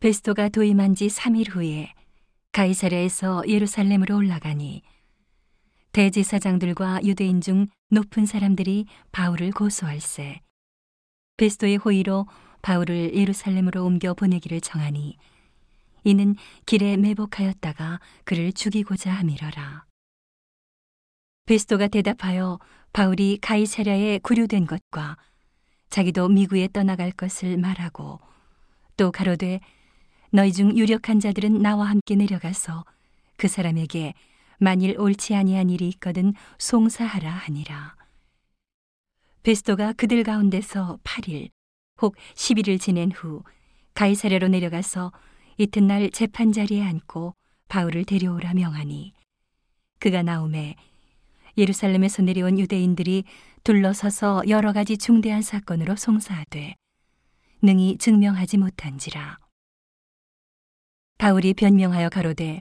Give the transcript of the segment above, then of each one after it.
베스토가 도임한 지 3일 후에 가이사랴에서 예루살렘으로 올라가니 대제사장들과 유대인 중 높은 사람들이 바울을 고소할세 베스토의 호의로 바울을 예루살렘으로 옮겨 보내기를 정하니 이는 길에 매복하였다가 그를 죽이고자 함이러라. 베스토가 대답하여 바울이 가이사랴에 구류된 것과 자기도 미국에 떠나갈 것을 말하고 또 가로되 너희 중 유력한 자들은 나와 함께 내려가서 그 사람에게 만일 옳지 아니한 일이 있거든 송사하라 하니라. 베스토가 그들 가운데서 8일 혹 10일을 지낸 후 가이사랴로 내려가서 이튿날 재판 자리에 앉고 바울을 데려오라 명하니 그가 나오매 예루살렘에서 내려온 유대인들이 둘러서서 여러 가지 중대한 사건으로 송사하되 능히 증명하지 못한지라 바울이 변명하여 가로되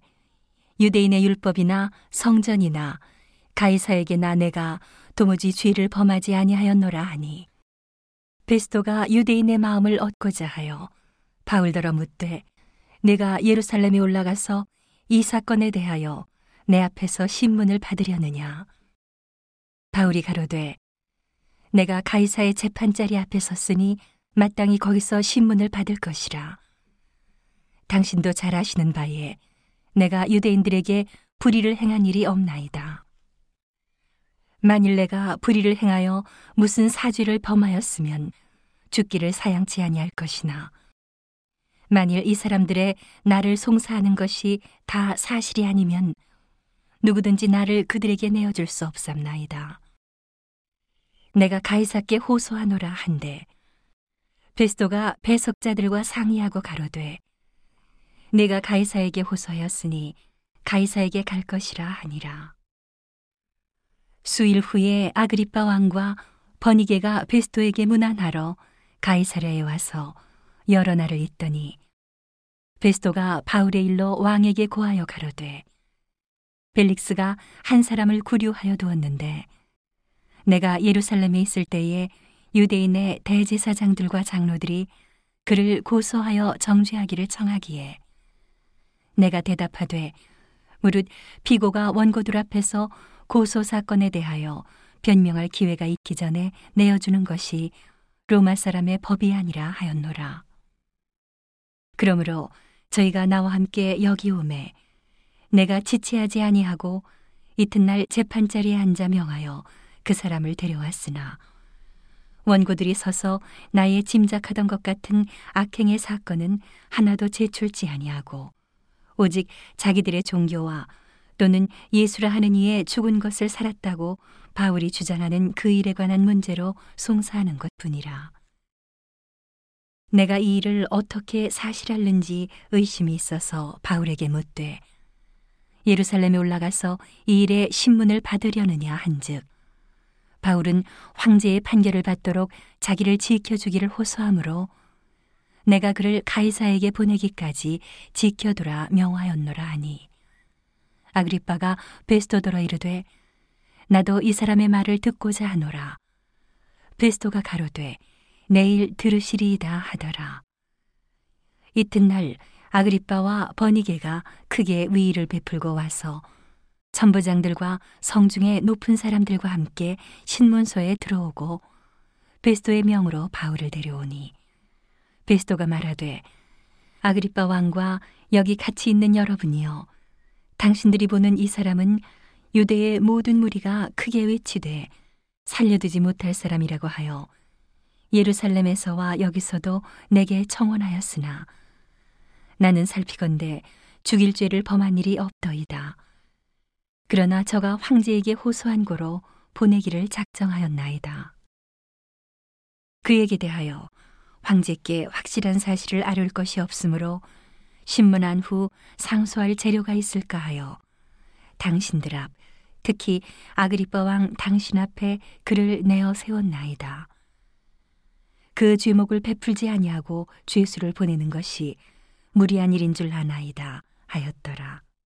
유대인의 율법이나 성전이나 가이사에게나 내가 도무지 죄를 범하지 아니하였노라 하니 베스토가 유대인의 마음을 얻고자 하여 바울더러 묻되 내가 예루살렘에 올라가서 이 사건에 대하여 내 앞에서 신문을 받으려느냐? 바울이 가로되 내가 가이사의 재판자리 앞에 섰으니 마땅히 거기서 신문을 받을 것이라 당신도 잘 아시는 바에 내가 유대인들에게 불의를 행한 일이 없나이다. 만일 내가 불의를 행하여 무슨 사죄를 범하였으면 죽기를 사양치 아니할 것이나 만일 이 사람들의 나를 송사하는 것이 다 사실이 아니면 누구든지 나를 그들에게 내어줄 수 없삼나이다. 내가 가이사께 호소하노라 한데 베스도가 배석자들과 상의하고 가로되 내가 가이사에게 호소하였으니 가이사에게 갈 것이라 하니라. 수일 후에 아그리빠 왕과 버니게가 베스토에게 문안하러 가이사랴에 와서 여러 날을 있더니 베스토가 바울의 일로 왕에게 고하여 가로되 벨릭스가 한 사람을 구류하여 두었는데 내가 예루살렘에 있을 때에 유대인의 대제사장들과 장로들이 그를 고소하여 정죄하기를 청하기에 내가 대답하되 무릇 피고가 원고들 앞에서 고소 사건에 대하여 변명할 기회가 있기 전에 내어주는 것이 로마 사람의 법이 아니라 하였노라. 그러므로 저희가 나와 함께 여기 오매 내가 지체하지 아니하고 이튿날 재판자리에 앉아 명하여 그 사람을 데려왔으나 원고들이 서서 나의 짐작하던 것 같은 악행의 사건은 하나도 제출지 아니하고 오직 자기들의 종교와 또는 예수라 하는 이의 죽은 것을 살았다고 바울이 주장하는 그 일에 관한 문제로 송사하는 것 뿐이라. 내가 이 일을 어떻게 사실할는지 의심이 있어서 바울에게 묻되 예루살렘에 올라가서 이 일의 신문을 받으려느냐 한즉 바울은 황제의 판결을 받도록 자기를 지켜주기를 호소하므로 내가 그를 가이사에게 보내기까지 지켜두라 명하였노라 하니. 아그리빠가 베스토더러 이르되 나도 이 사람의 말을 듣고자 하노라. 베스토가 가로되 내일 들으시리이다 하더라. 이튿날 아그리빠와 버니게가 크게 위의를 베풀고 와서 천부장들과 성중의 높은 사람들과 함께 신문소에 들어오고 베스토의 명으로 바울을 데려오니 베스토가 말하되 아그리빠 왕과 여기 같이 있는 여러분이여 당신들이 보는 이 사람은 유대의 모든 무리가 크게 외치되 살려두지 못할 사람이라고 하여 예루살렘에서와 여기서도 내게 청원하였으나 나는 살피건대 죽일 죄를 범한 일이 없더이다. 그러나 저가 황제에게 호소한 고로 보내기를 작정하였나이다. 그에게 대하여 황제께 확실한 사실을 아뢰 것이 없으므로 신문한 후 상소할 재료가 있을까 하여 당신들 앞 특히 아그리빠 왕 당신 앞에 그를 내어 세웠나이다. 그 죄목을 베풀지 아니하고 죄수를 보내는 것이 무리한 일인 줄 아나이다 하였더라.